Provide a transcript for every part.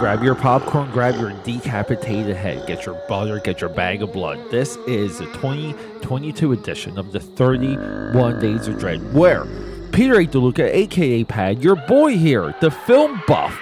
grab your popcorn, grab your decapitated head, get your butter, get your bag of blood. This is the 2022 edition of the 31 Days of Dread, where Peter A. DeLuca, aka Pad, your boy here, the film buff,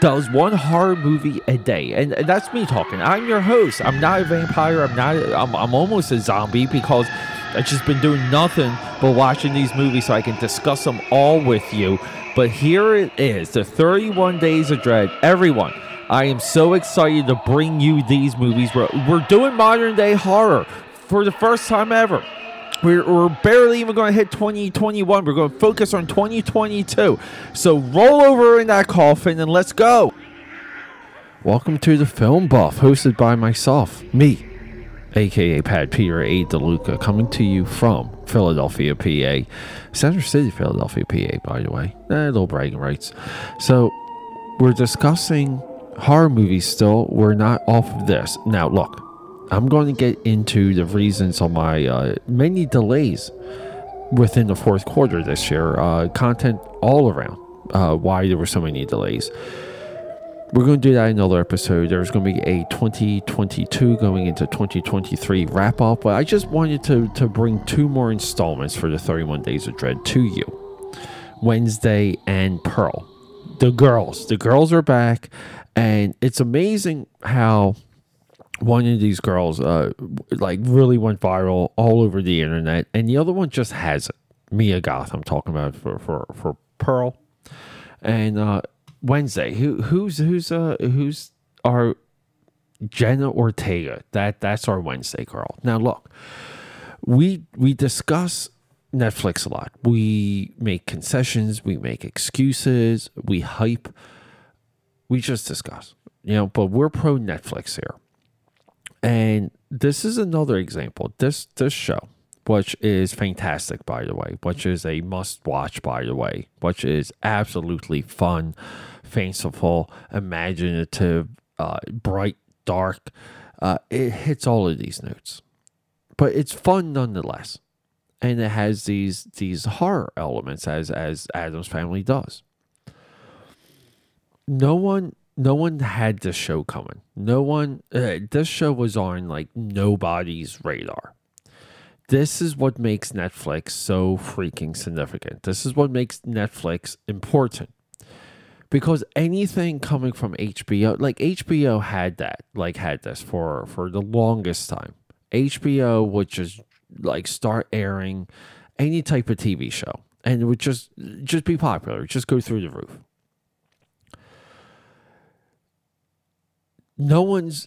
does one horror movie a day, and, that's me talking. I'm your host. I'm not a vampire. I'm not. I'm, I'm almost a zombie because I've just been doing nothing but watching these movies so I can discuss them all with you. But here it is, the 31 Days of Dread. Everyone, I am so excited to bring you these movies. We're, we're doing modern day horror for the first time ever. We're, we're barely even going to hit 2021. We're going to focus on 2022. So roll over in that coffin and let's go. Welcome to the Film Buff, hosted by myself, me, aka Pat Peter A. DeLuca, coming to you from Philadelphia, PA. Center City, Philadelphia, PA, by the way. Eh, little bragging rights. So, we're discussing horror movies still. We're not off of this. Now, look, I'm going to get into the reasons of my uh, many delays within the fourth quarter this year. Uh, content all around uh, why there were so many delays we're going to do that in another episode. There's going to be a 2022 going into 2023 wrap up, but I just wanted to, to bring two more installments for the 31 Days of Dread to you Wednesday and Pearl. The girls. The girls are back, and it's amazing how one of these girls uh, like really went viral all over the internet, and the other one just hasn't. Mia Goth, I'm talking about for, for, for Pearl. And uh, Wednesday. Who who's who's uh who's our Jenna Ortega? That that's our Wednesday girl. Now look, we we discuss Netflix a lot. We make concessions, we make excuses, we hype. We just discuss, you know, but we're pro Netflix here. And this is another example. This this show, which is fantastic by the way, which is a must watch by the way, which is absolutely fun fanciful, imaginative, uh, bright, dark. Uh, it hits all of these notes, but it's fun nonetheless, and it has these these horror elements as as Addams Family does. No one no one had this show coming. No one uh, this show was on like nobody's radar. This is what makes Netflix so freaking significant. This is what makes Netflix important because anything coming from HBO, like HBO had that, like had this for for the longest time. HBO would just like start airing any type of TV show, and it would just just be popular, just go through the roof. No one's,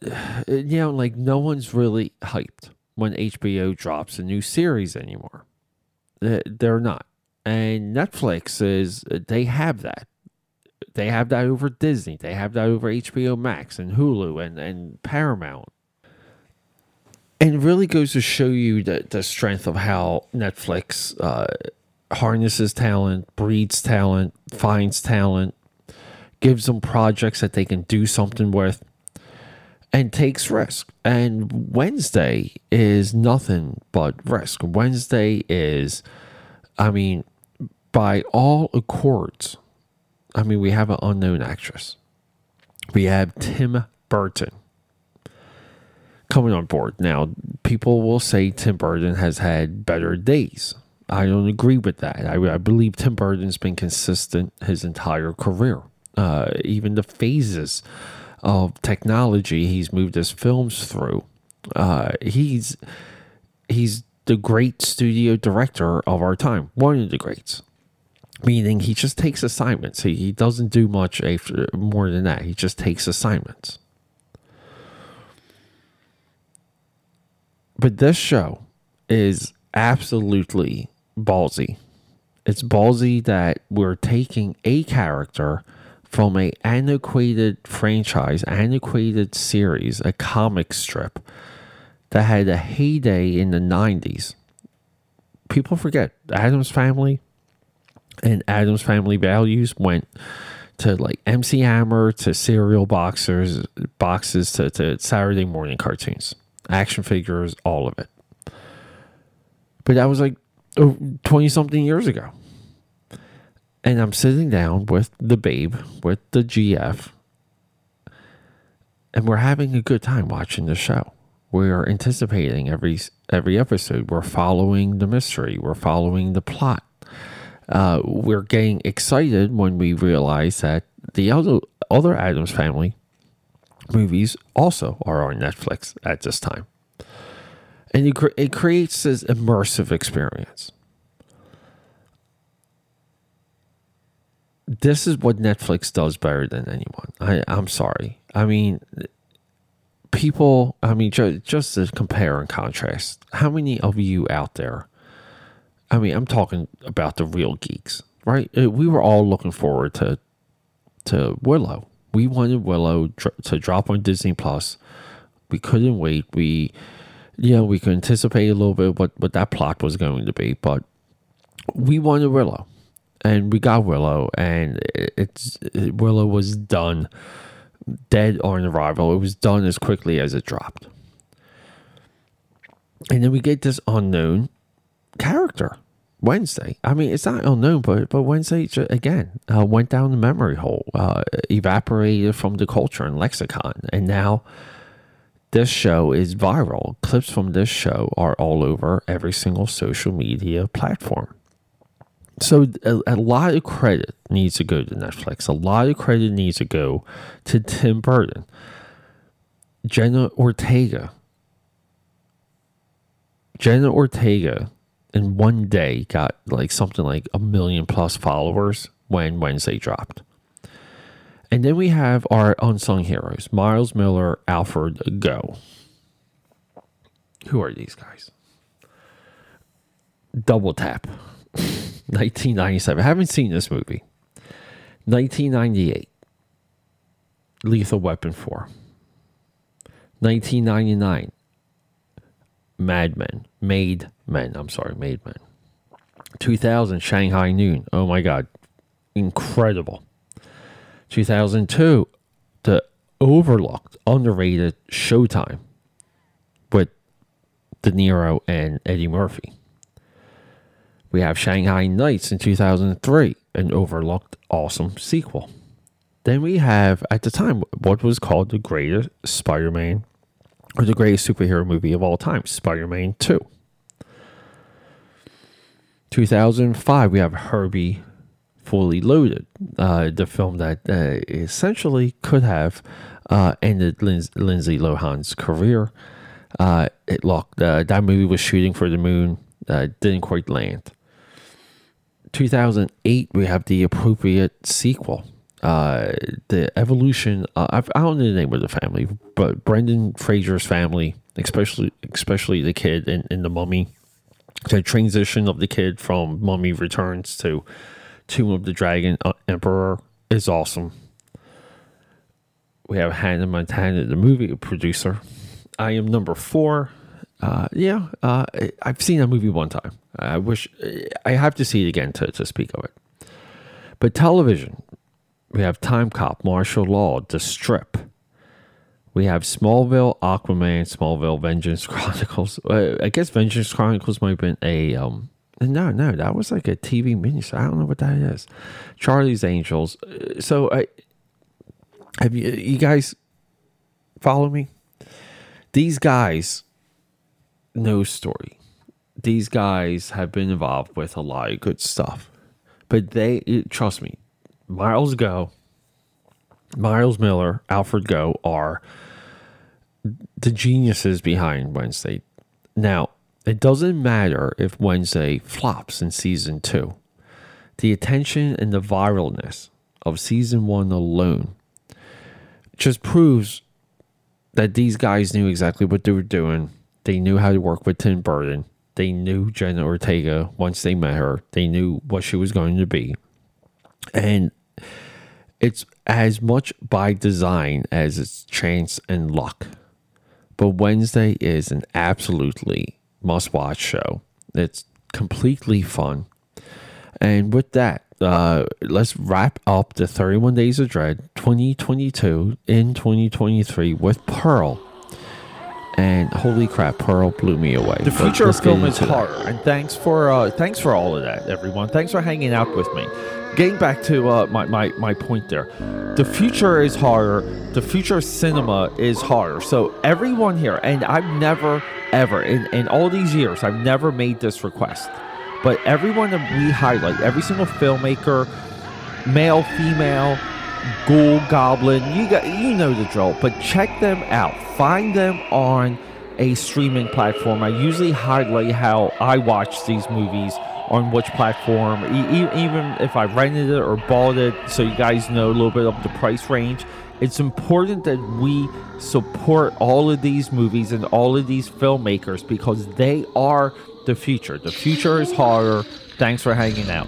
you know, like no one's really hyped when HBO drops a new series anymore. They're not, and Netflix is they have that they have that over Disney. They have that over HBO Max and Hulu and, and Paramount. And it really goes to show you the, the strength of how Netflix uh, harnesses talent, breeds talent, finds talent, gives them projects that they can do something with, and takes risk. And Wednesday is nothing but risk. Wednesday is, I mean, by all accords, I mean, we have an unknown actress. We have Tim Burton coming on board. Now, people will say Tim Burton has had better days. I don't agree with that. I, I believe Tim Burton's been consistent his entire career. Uh, even the phases of technology he's moved his films through. Uh, he's he's the great studio director of our time, one of the greats meaning he just takes assignments. He, he doesn't do much after more than that. He just takes assignments. But this show is absolutely ballsy. It's ballsy that we're taking a character from a antiquated franchise, antiquated series, a comic strip that had a heyday in the 90s. People forget Addams Family, and Addams Family Values went to like MC Hammer to cereal boxers boxes to, to Saturday morning cartoons, action figures, all of it. But that was like 20 something years ago. And I'm sitting down with the babe, with the GF, and we're having a good time watching the show. We are anticipating every every episode. We're following the mystery. We're following the plot. Uh, we're getting excited when we realize that the other other Addams Family movies also are on Netflix at this time, and it, it creates this immersive experience. This is what Netflix does better than anyone. I, I'm sorry. I mean, people, I mean, just, just to compare and contrast, how many of you out there? I mean, I'm talking about the real geeks, right? Uh, we were all looking forward to to Willow. We wanted Willow to drop on Disney Plus. We couldn't wait. We, you know, we could anticipate a little bit what what that plot was going to be, but we wanted Willow, and we got Willow, and it's it, Willow was done dead on arrival. It was done as quickly as it dropped. And then we get this unknown character, Wednesday. I mean, it's not unknown, but but Wednesday again uh, went down the memory hole, uh, evaporated from the culture and lexicon, and now this show is viral. Clips from this show are all over every single social media platform. So a, a, lot of credit needs to go to Netflix. A lot of credit needs to go to Tim Burton, Jenna Ortega. Jenna Ortega in one day got like something like a million plus followers when Wednesday dropped. And then we have our unsung heroes, Miles Millar, Alfred Gough. Who are these guys? Double tap. 1997. I haven't seen this movie. 1998. Lethal Weapon 4. 1999. Mad Men. Made Men. I'm sorry, Made Men. 2000. Shanghai Noon. Oh my God. Incredible. 2002. The overlooked, underrated Showtime with De Niro and Eddie Murphy. We have Shanghai Nights in 2003, an overlooked awesome sequel. Then we have, at the time, what was called the greatest Spider Man or the greatest superhero movie of all time, Spider Man 2. 2005, we have Herbie Fully Loaded, uh, the film that uh, essentially could have uh, ended Lin- Lindsay Lohan's career. Uh, it locked, uh, that movie was shooting for the moon, uh, didn't quite land. 2008, we have the appropriate sequel. The evolution. I don't know the name of the family, but Brendan Fraser's family, especially especially the kid in, in the Mummy, the transition of the kid from Mummy Returns to Tomb of the Dragon uh, Emperor is awesome. We have Hannah Montana, the movie producer. I am number four. Uh, yeah, uh, I've seen that movie one time. I wish I have to see it again to, to speak of it. But television, we have Time Cop, Martial Law, The Strip. We have Smallville, Aquaman, Smallville, Vengeance Chronicles. Uh, I guess Vengeance Chronicles might have been a um. No, no, that was like a TV miniseries. I don't know what that is. Charlie's Angels. Uh, so I have you you guys follow me? These guys know story these guys have been involved with a lot of good stuff. But they, trust me, Miles Gough, Miles Millar, Alfred Gough are the geniuses behind Wednesday. Now, it doesn't matter if Wednesday flops in season two. The attention and the viralness of season one alone just proves that these guys knew exactly what they were doing. They knew how to work with Tim Burton. They knew Jenna Ortega once they met her. They knew what she was going to be. And it's as much by design as it's chance and luck. But Wednesday is an absolutely must watch show. It's completely fun. And with that, uh, let's wrap up the 31 Days of Dread 2022 in 2023 with Pearl. and holy crap, Pearl blew me away. The future of film is horror, and thanks for uh, thanks for all of that, everyone. Thanks for hanging out with me. Getting back to uh, my, my my point there, the future is horror. The future cinema is horror. So everyone here, and I've never ever in in all these years, I've never made this request, but everyone that we highlight, every single filmmaker, male, female, ghoul, goblin, you got you know the drill. But check them out. Find them on a streaming platform. I usually highlight how I watch these movies on which platform, e- even if I rented it or bought it, so you guys know a little bit of the price range. It's important that we support all of these movies and all of these filmmakers because they are the future. The future is horror. Thanks for hanging out.